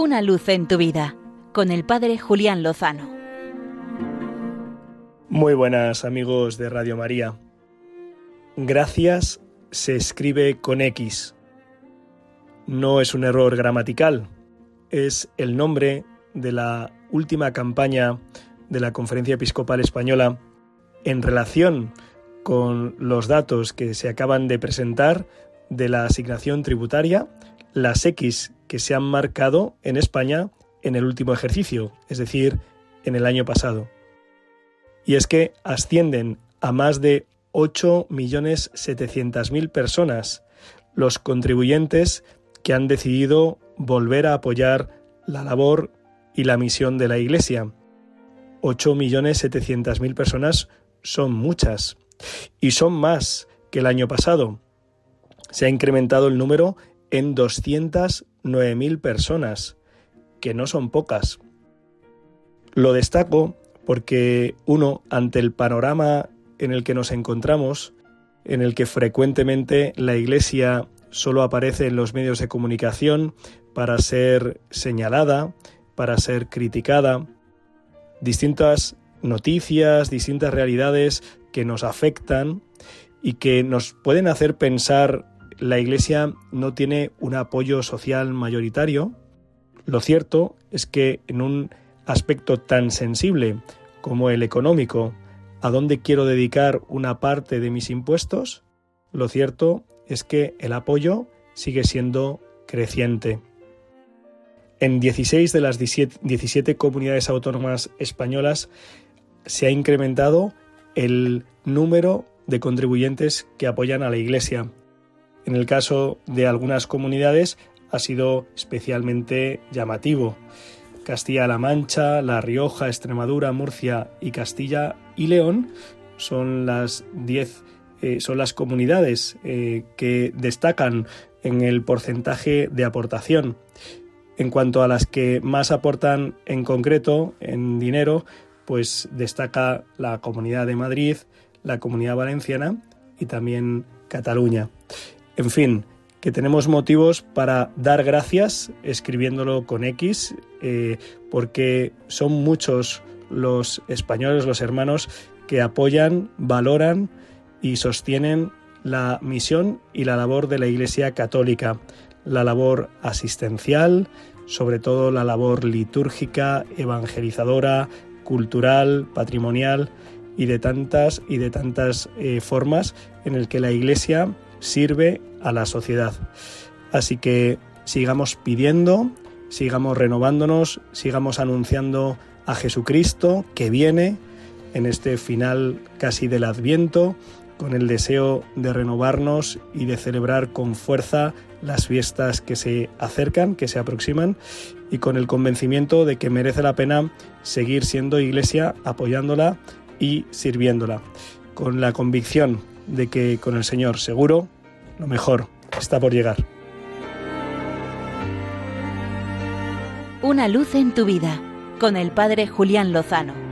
Una luz en tu vida con el Padre Julián Lozano. Muy buenas amigos de Radio María. Gracias se escribe con X. No es un error gramatical, es el nombre de la última campaña de la Conferencia Episcopal Española en relación con los datos que se acaban de presentar de la asignación tributaria, las X que se han marcado en España en el último ejercicio, es decir, en el año pasado. Y es que ascienden a más de 8.700.000 personas los contribuyentes que han decidido volver a apoyar la labor y la misión de la Iglesia. 8.700.000 personas son muchas y son más que el año pasado. Se ha incrementado el número en 209.000 personas, que no son pocas. Lo destaco porque, uno, ante el panorama en el que nos encontramos, en el que frecuentemente la Iglesia solo aparece en los medios de comunicación para ser señalada, para ser criticada, distintas noticias, distintas realidades que nos afectan y que nos pueden hacer pensar la Iglesia no tiene un apoyo social mayoritario. Lo cierto es que en un aspecto tan sensible como el económico, a dónde quiero dedicar una parte de mis impuestos, lo cierto es que el apoyo sigue siendo creciente. En 16 de las 17 comunidades autónomas españolas se ha incrementado el número de contribuyentes que apoyan a la Iglesia. En el caso de algunas comunidades ha sido especialmente llamativo. Castilla-La Mancha, La Rioja, Extremadura, Murcia y Castilla y León son las 10 eh, son las comunidades eh, que destacan en el porcentaje de aportación. En cuanto a las que más aportan en concreto en dinero, pues destaca la Comunidad de Madrid, la Comunidad Valenciana y también Cataluña. En fin, que tenemos motivos para dar gracias escribiéndolo con X, eh, porque son muchos los españoles, los hermanos, que apoyan, valoran y sostienen la misión y la labor de la Iglesia Católica, la labor asistencial, sobre todo la labor litúrgica, evangelizadora, cultural, patrimonial y de tantas y de tantas eh, formas en el que la Iglesia sirve a la sociedad. Así que sigamos pidiendo, sigamos renovándonos, sigamos anunciando a Jesucristo que viene en este final casi del Adviento, con el deseo de renovarnos y de celebrar con fuerza las fiestas que se acercan, que se aproximan, y con el convencimiento de que merece la pena seguir siendo iglesia, apoyándola y sirviéndola, con la convicción de que con el Señor seguro lo mejor está por llegar. Una luz en tu vida con el Padre Julián Lozano.